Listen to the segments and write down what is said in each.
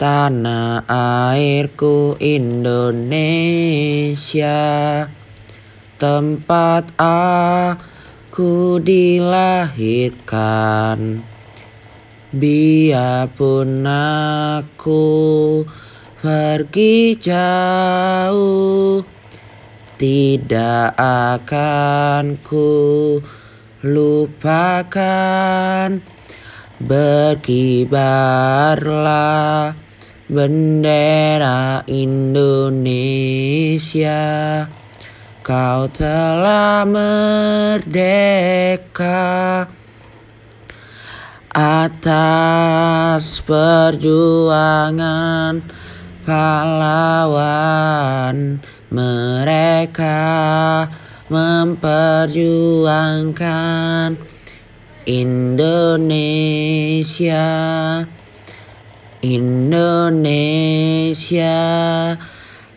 Tanah airku Indonesia. Tempat aku dilahirkan. Biarpun aku pergi jauh Tidak akan ku lupakan. Berkibarlah bendera Indonesia Kau telah merdeka Atas perjuangan pahlawan mereka memperjuangkan Indonesia Indonesia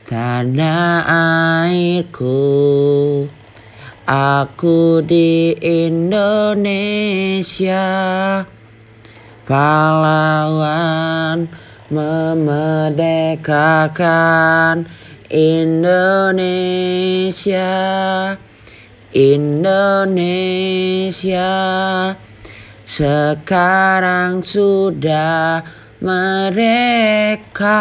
tanah airku. Aku di Indonesia Pahlawan memerdekakan Indonesia. Indonesia sekarang sudah mereka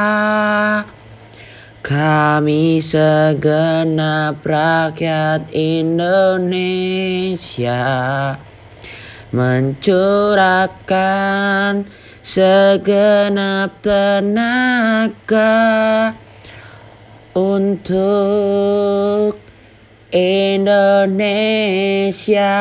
kami segenap rakyat Indonesia mencurahkan segenap tenaga untuk Indonesia.